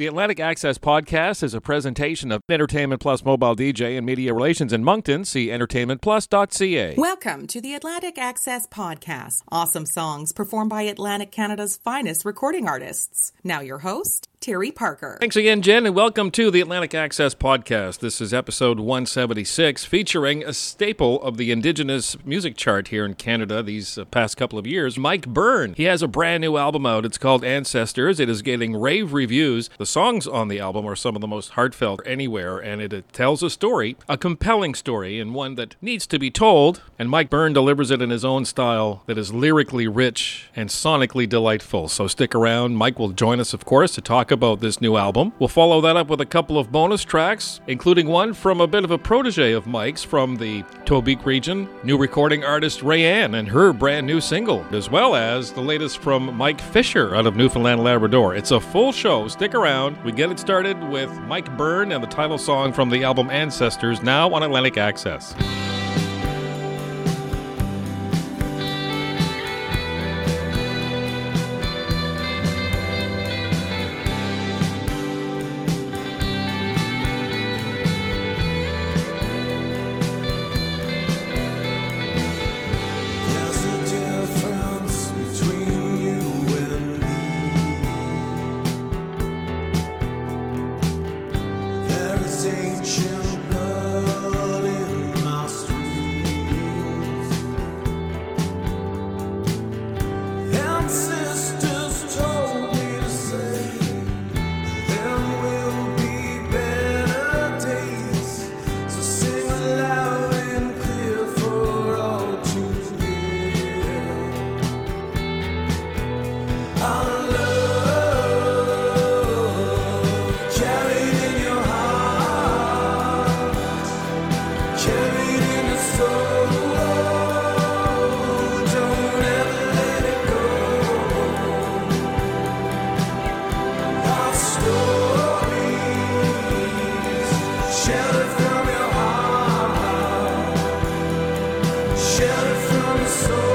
The Atlantic Access Podcast is a presentation of Entertainment Plus Mobile DJ and Media Relations in Moncton. See entertainmentplus.ca. Welcome to the Atlantic Access Podcast. Awesome songs performed by Atlantic Canada's finest recording artists. Now, your host, Terry Parker. Thanks again, Jen, and welcome to the Atlantic Access Podcast. This is episode 176, featuring a staple of the Indigenous music chart here in Canada these uh, past couple of years, Mike Bern. He has a brand new album out. It's called Ancestors. It is getting rave reviews. The songs on the album are some of the most heartfelt anywhere, and it, it tells a story, a compelling story, and one that needs to be told. And Mike Bern delivers it in his own style that is lyrically rich and sonically delightful. So stick around. Mike will join us, of course, to talk about this new album. We'll follow that up with a couple of bonus tracks, including one from a bit of a protege of Mike's from the Tobique region, new recording artist Reanne and her brand new single, as well as the latest from Mike Fisher out of Newfoundland Labrador. It's a full show. Stick around. We get it started with Mike Bern and the title song from the album Ancestors, now on Atlantic Access. Soul.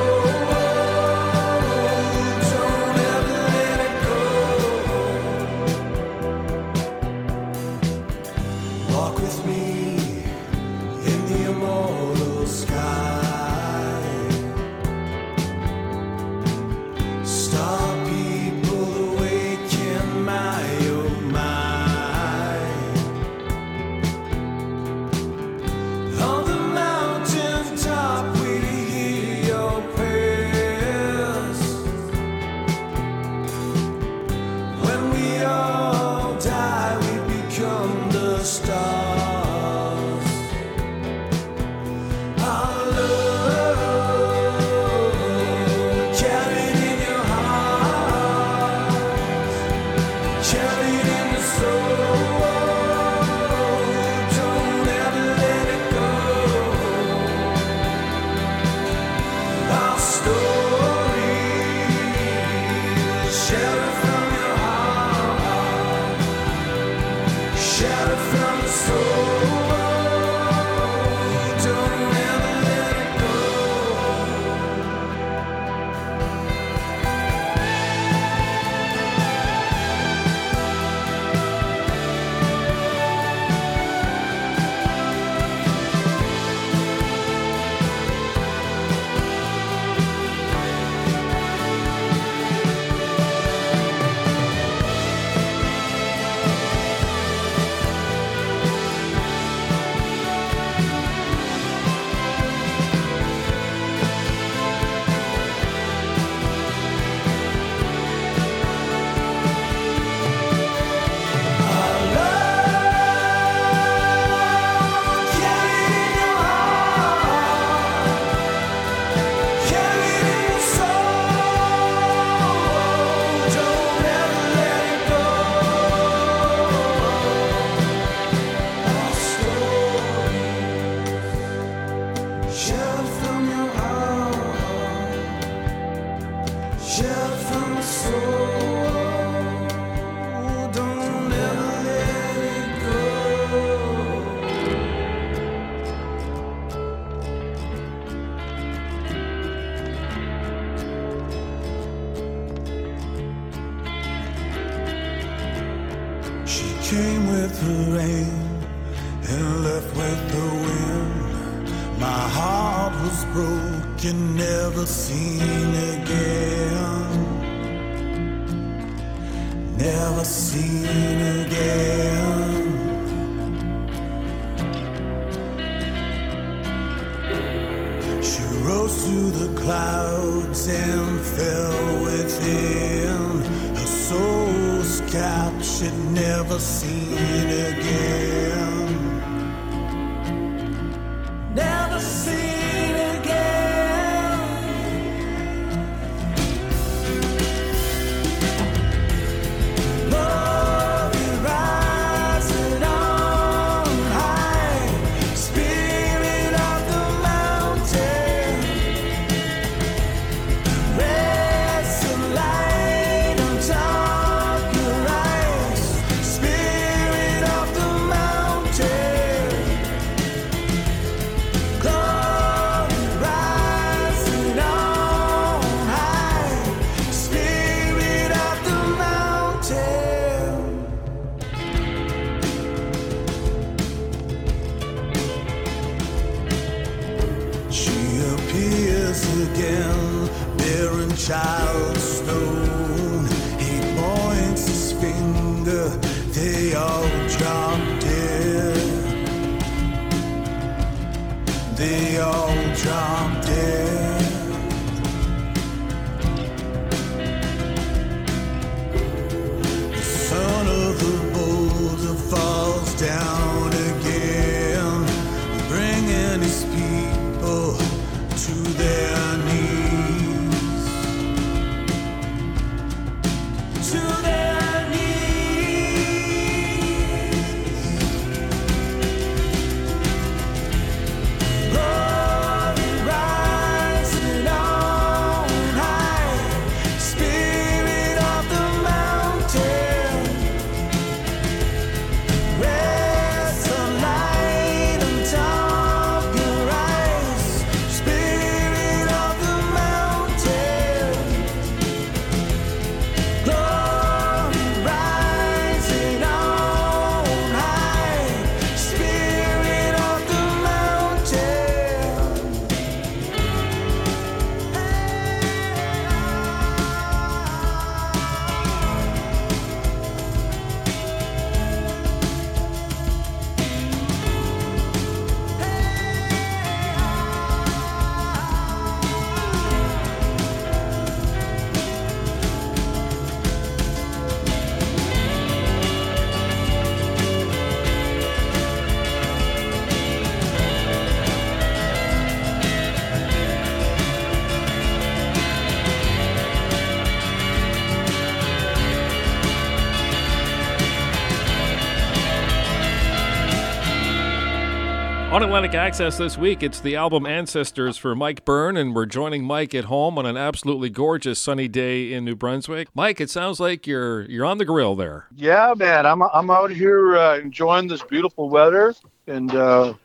On Atlantic Access this week, it's the album Ancestors for Mike Bern, and we're joining Mike at home on an absolutely gorgeous sunny day in New Brunswick. Mike, it sounds like you're you're on the grill there. Yeah, man, I'm I'm out here uh, enjoying this beautiful weather and uh,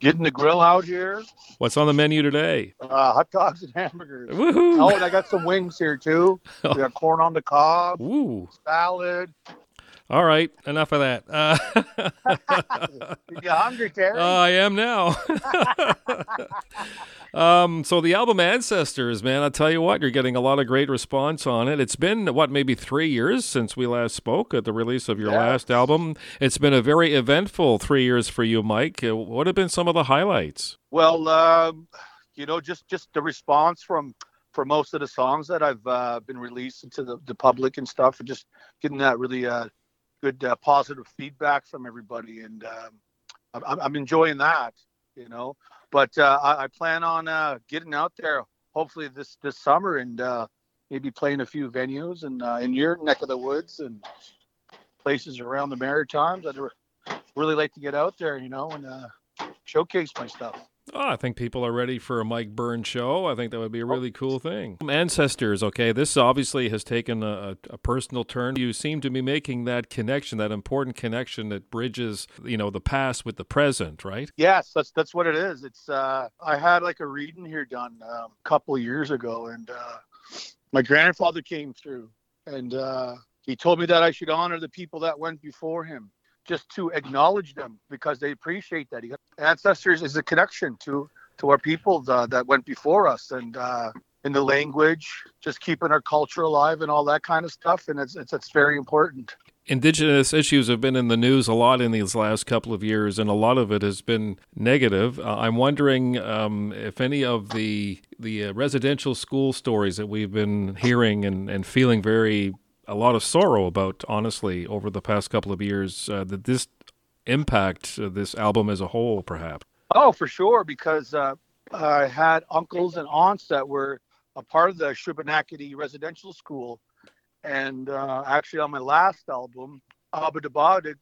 getting the grill out here. What's on the menu today? Uh, hot dogs and hamburgers. Woohoo! Oh, and I got some wings here too. We got corn on the cob, Woo! salad. All right, enough of that. Uh, You hungry, Terry? Uh, I am now. um, so the album Ancestors, man, I'll tell you what, you're getting a lot of great response on it. It's been what maybe three years since we last spoke at the release of your Yeah. last album. It's been a very eventful three years for you, Mike. Uh, What have been some of the highlights? Well, um, you know, just just the response from for most of the songs that I've uh, been releasing to the, the public and stuff, and just getting that really uh, good uh, positive feedback from everybody, and um, I'm, I'm enjoying that. You know, but uh, I, I plan on uh, getting out there hopefully this this summer and uh, maybe playing a few venues and uh, in your neck of the woods and places around the Maritimes. I'd re- really like to get out there, you know, and uh, showcase my stuff. Oh, I think people are ready for a Mike Bern show. I think that would be a really cool thing. Ancestors, okay, this obviously has taken a, a personal turn. You seem to be making that connection, that important connection that bridges, you know, the past with the present, right? Yes, that's that's what it is. It's uh, I had like a reading here done um, a couple of years ago, and uh, my grandfather came through, and uh, he told me that I should honor the people that went before him, just to acknowledge them because they appreciate that. Ancestors is a connection to to our people that went before us, and uh, in the language, just keeping our culture alive and all that kind of stuff. And it's it's, it's very important. Indigenous issues have been in the news a lot in these last couple of years, and a lot of it has been negative. Uh, I'm wondering um, if any of the the uh, residential school stories that we've been hearing and, and feeling very a lot of sorrow about, honestly, over the past couple of years, uh, that this impact uh, this album as a whole, perhaps. Oh, for sure, because uh, I had uncles and aunts that were a part of the Shubenacadie residential school and uh, actually, on my last album, Abba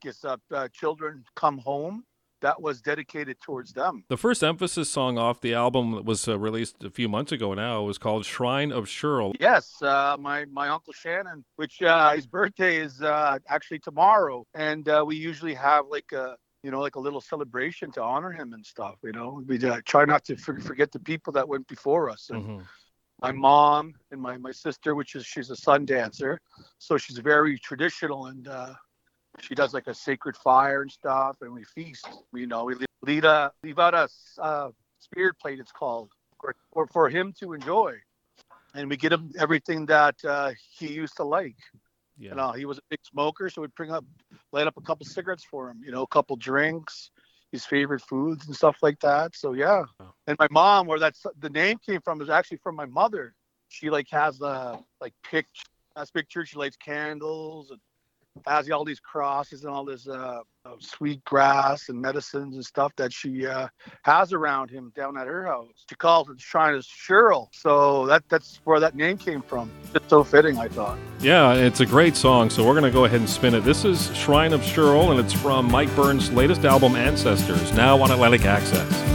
is uh, uh, Children Come Home. That was dedicated towards them. The first emphasis song off the album that was uh, released a few months ago now was called Shrine of Shirl. Yes, uh, my, my Uncle Shannon, which uh, his birthday is uh, actually tomorrow. And uh, we usually have like a you know, like a little celebration to honor him and stuff. You know, we uh, try not to forget the people that went before us. And, mm-hmm my mom and my, my sister, which is she's a sun dancer, so she's very traditional and uh, she does like a sacred fire and stuff, and we feast. You know, we lead a leave out a uh, spirit plate. It's called for, for him to enjoy, and we get him everything that uh, he used to like. Yeah. You know, he was a big smoker, so we'd bring up, light up a couple cigarettes for him. You know, a couple drinks, his favorite foods and stuff like that. So yeah. And my mom, where that's the name came from, is actually from my mother. She like has the like picture, that's picture. She lights candles and has all these crosses and all this uh, uh, sweet grass and medicines and stuff that she uh, has around him down at her house. She calls it Shrine of Shirl. So that that's where that name came from. It's so fitting, I thought. Yeah, it's a great song. So we're going to go ahead and spin it. This is Shrine of Shirl, and it's from Mike Bern's latest album, Ancestors, now on Atlantic Access.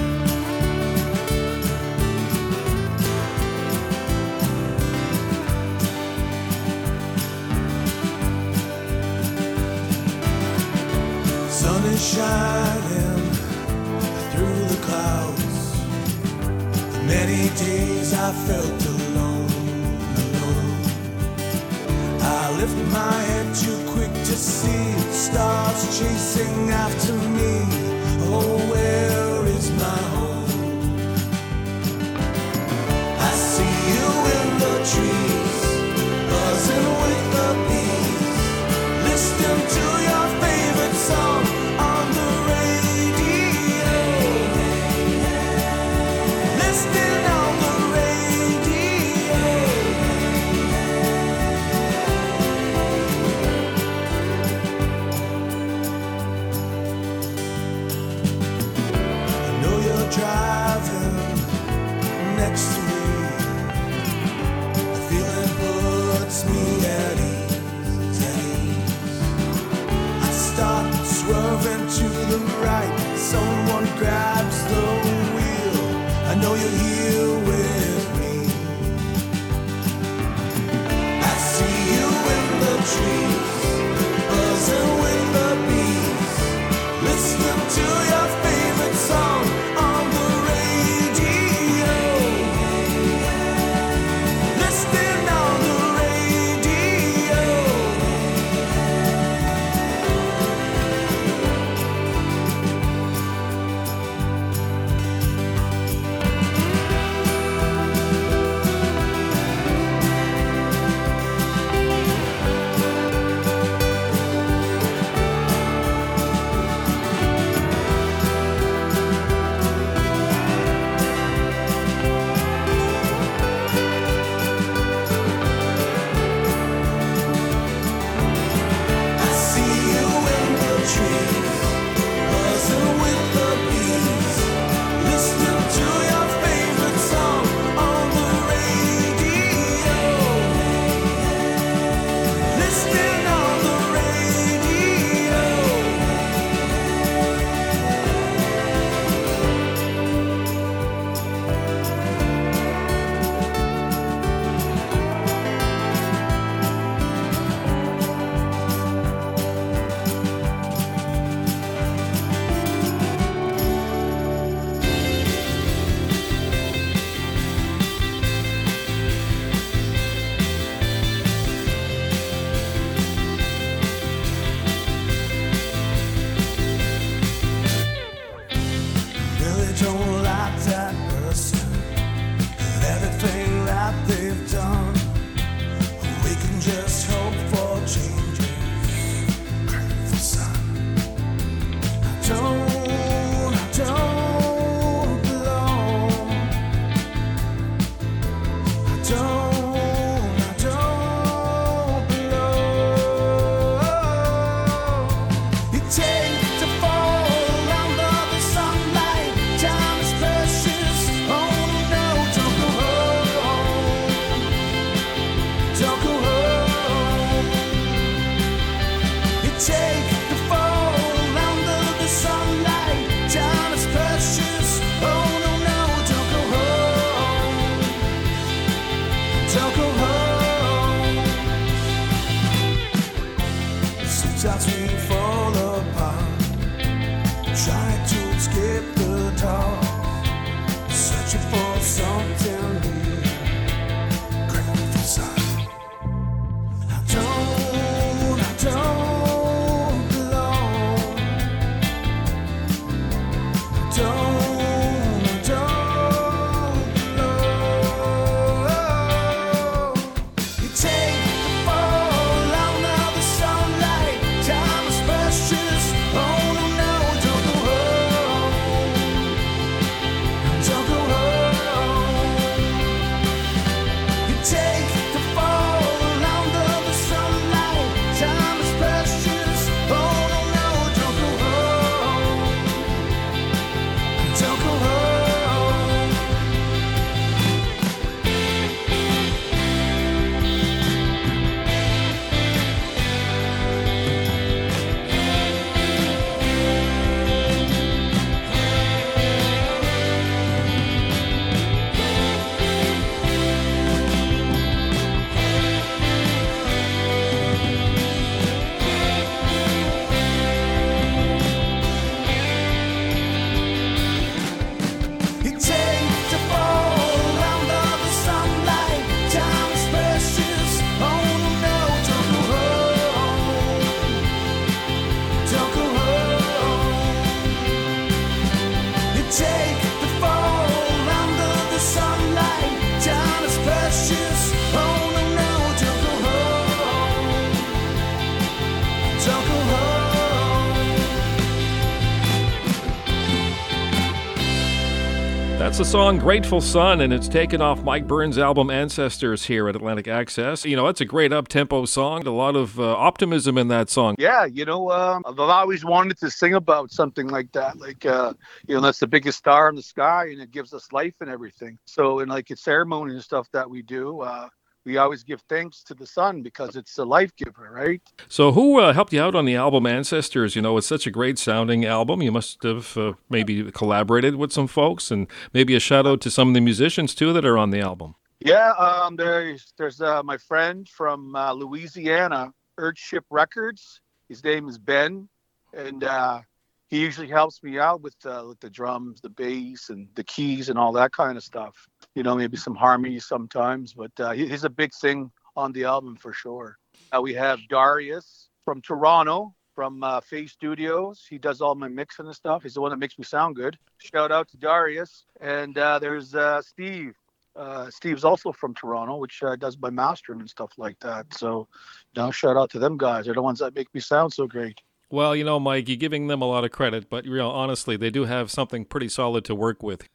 That's the song Grateful Sun, and it's taken off Mike Bern's album Ancestors here at Atlantic Access. You know, it's a great up tempo song, a lot of uh, optimism in that song. Yeah, you know, um, I've always wanted to sing about something like that. Like, uh, you know, that's the biggest star in the sky and it gives us life and everything. So, in like a ceremony and stuff that we do, uh, we always give thanks to the sun because it's the life giver, right? So, who uh, helped you out on the album Ancestors? You know, it's such a great sounding album. You must have uh, maybe collaborated with some folks, and maybe a shout out to some of the musicians too that are on the album. Yeah, um, there's there's uh, my friend from uh, Louisiana, Earthship Records. His name is Ben, and uh, he usually helps me out with uh, with the drums, the bass, and the keys and all that kind of stuff. You know, maybe some harmonies sometimes, but uh, he's a big thing on the album for sure. Uh, we have Darius from Toronto, from uh, Face Studios. He does all my mixing and stuff. He's the one that makes me sound good. Shout out to Darius. And uh, there's uh, Steve. Uh, Steve's also from Toronto, which uh, does my mastering and stuff like that. So, you know, shout out to them guys. They're the ones that make me sound so great. Well, you know, Mike, you're giving them a lot of credit, but you know, honestly, they do have something pretty solid to work with.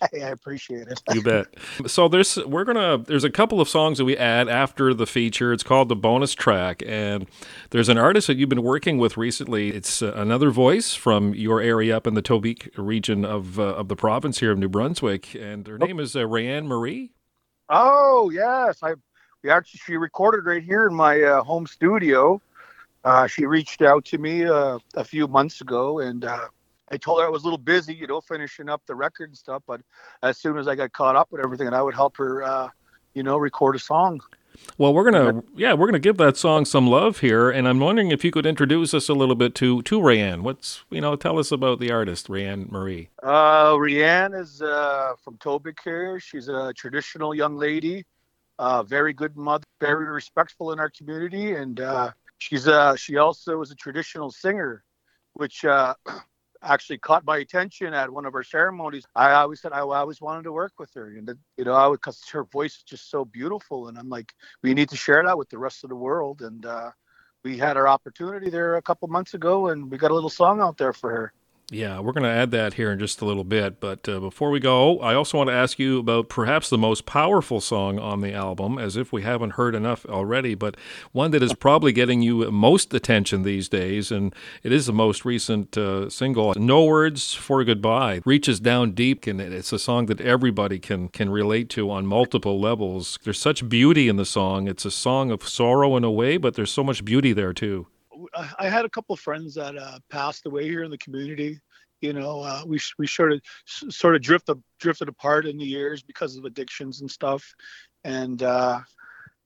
I appreciate it. you bet. So there's we're gonna there's a couple of songs that we add after the feature. It's called the bonus track, and there's an artist that you've been working with recently. It's uh, another voice from your area up in the Tobique region of uh, of the province here of New Brunswick, and her name is uh, Reanne Marie. Oh yes, I we actually she recorded right here in my uh, home studio. Uh, she reached out to me uh, a few months ago, and uh, I told her I was a little busy, you know, finishing up the record and stuff. But as soon as I got caught up with everything, and I would help her, uh, you know, record a song. Well, we're gonna yeah, we're gonna give that song some love here, and I'm wondering if you could introduce us a little bit to to Reanne. What's you know, tell us about the artist Reanne Marie. Uh, Reanne is uh, from Tobique here. She's a traditional young lady, uh, very good mother, very respectful in our community, and uh, she's uh, she also is a traditional singer, which uh, actually caught my attention at one of her ceremonies. I always said I always wanted to work with her, and you know, I would because her voice is just so beautiful, and I'm like, we need to share that with the rest of the world, and uh, we had our opportunity there a couple months ago, and we got a little song out there for her. Yeah, we're going to add that here in just a little bit. But uh, before we go, I also want to ask you about perhaps the most powerful song on the album, as if we haven't heard enough already, but one that is probably getting you most attention these days. And it is the most recent uh, single, No Words for Goodbye. Reaches down deep, and it's a song that everybody can, can relate to on multiple levels. There's such beauty in the song. It's a song of sorrow in a way, but there's so much beauty there, too. I had a couple of friends that uh, passed away here in the community. You know, uh, we we sort of sort of drifted drifted apart in the years because of addictions and stuff, and uh,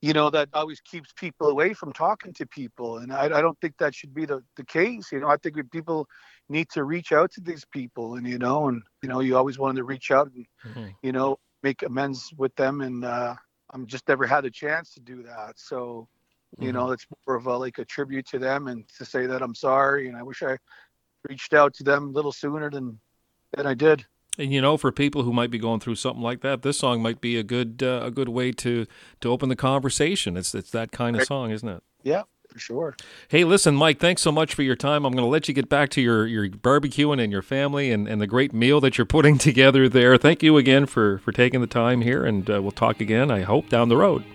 you know that always keeps people away from talking to people. And I, I don't think that should be the, the case. You know, I think people need to reach out to these people, and you know, and you know, you always wanted to reach out and mm-hmm. you know make amends with them, and uh, I'm just never had a chance to do that. So you know, mm-hmm. it's more of a like a tribute to them and to say that I'm sorry and I wish I reached out to them a little sooner than than I did. And you know, for people who might be going through something like that, this song might be a good uh, a good way to to open the conversation. It's it's that kind of song, isn't it? Yeah, for sure. Hey, listen, Mike, thanks so much for your time. I'm going to let you get back to your your barbecuing and your family and, and the great meal that you're putting together there. Thank you again for for taking the time here, and uh, we'll talk again. I hope down the road.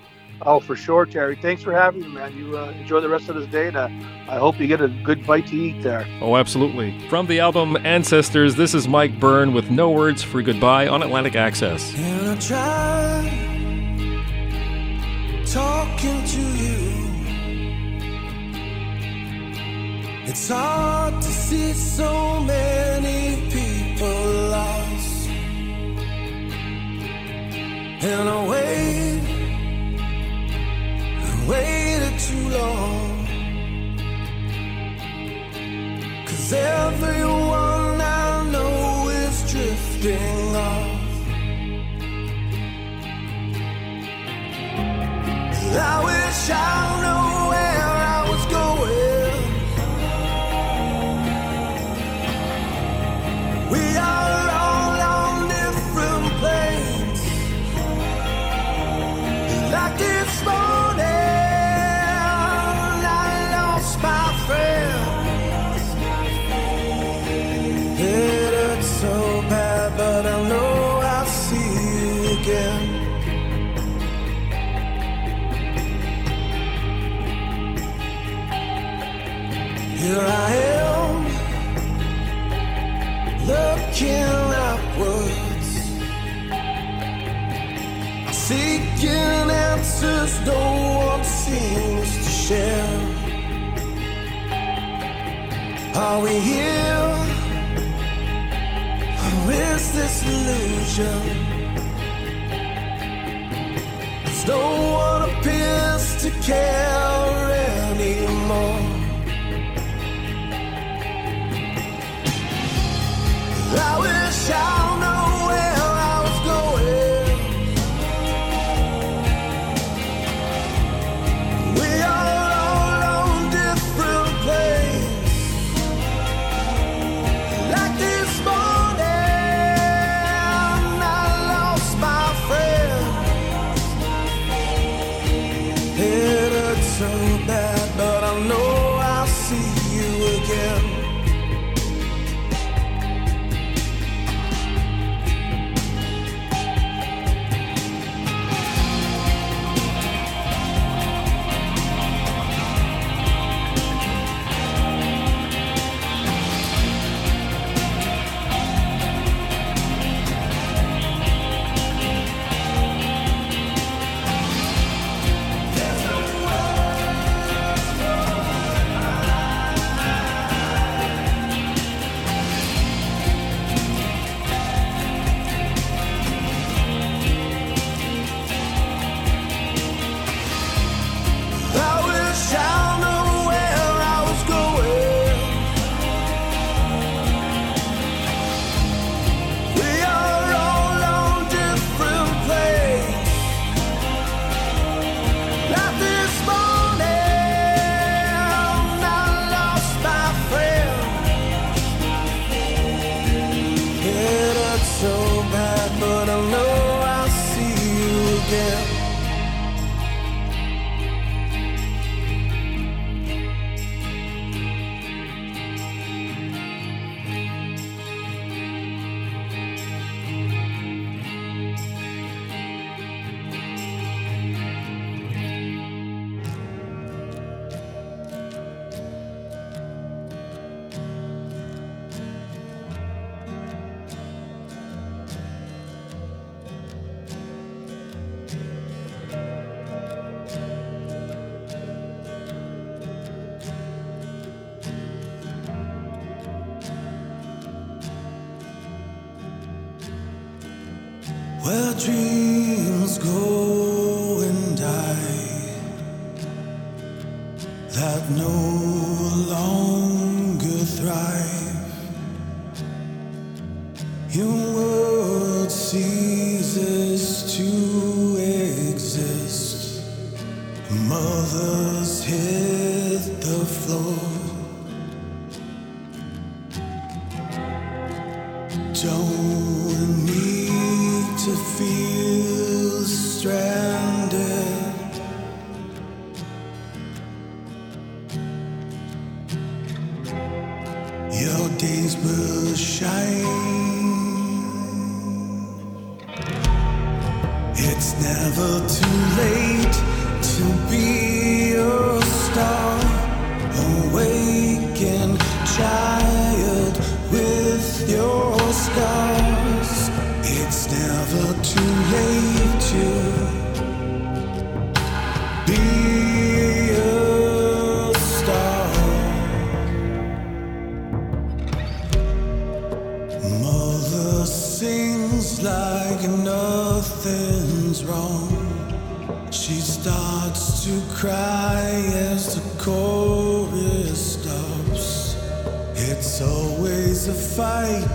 Oh, for sure, Terry. Thanks for having me, man. You uh, enjoy the rest of this day, and uh, I hope you get a good bite to eat there. Oh, absolutely. From the album Ancestors, this is Mike Bern with No Words for Goodbye on Atlantic Access. And I try talking to you. It's hard to see so many people lost. And I wait waited too long. Cause everyone I know is drifting off. no longer thrive. Your world ceases to exist. Mother's head. Like nothing's wrong. She starts to cry as the chorus stops. It's always a fight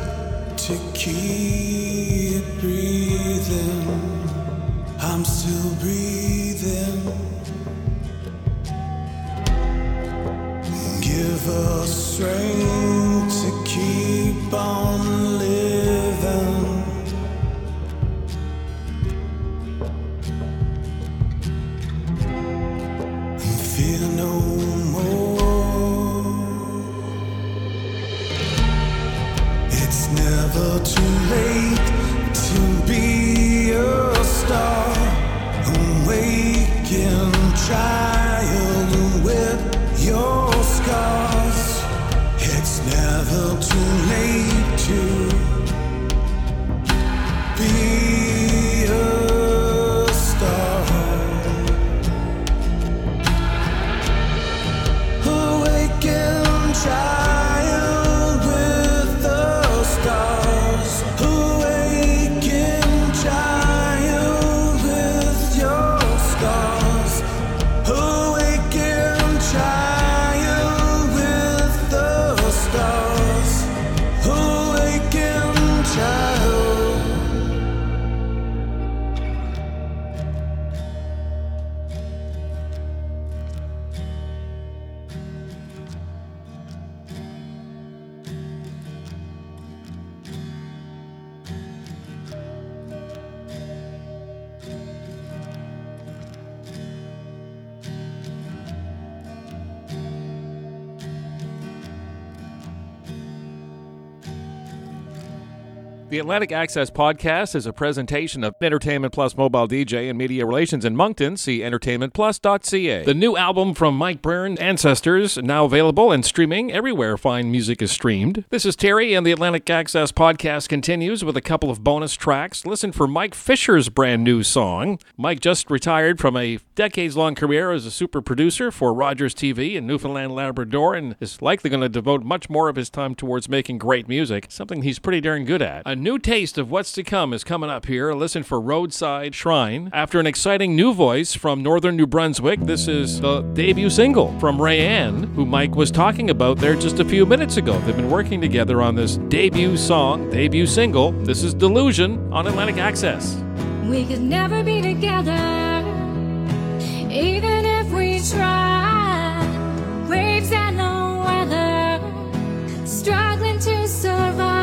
to keep breathing. I'm still breathing. Give us strength. The Atlantic Access Podcast is a presentation of Entertainment Plus Mobile DJ and Media Relations in Moncton. See entertainmentplus.ca. The new album from Mike Bern, Ancestors, now available and streaming everywhere fine music is streamed. This is Terry, and the Atlantic Access Podcast continues with a couple of bonus tracks. Listen for Mike Fisher's brand new song. Mike just retired from a decades long career as a super producer for Rogers TV in Newfoundland, Labrador, and is likely going to devote much more of his time towards making great music, something he's pretty darn good at. A new taste of what's to come is coming up here. Listen for Roadside Shrine. After an exciting new voice from northern New Brunswick, this is the debut single from Reanne, who Mike was talking about there just a few minutes ago. They've been working together on this debut song, debut single. This is Delusion on Atlantic Access. We could never be together, even if we tried. Waves and the weather, struggling to survive.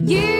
You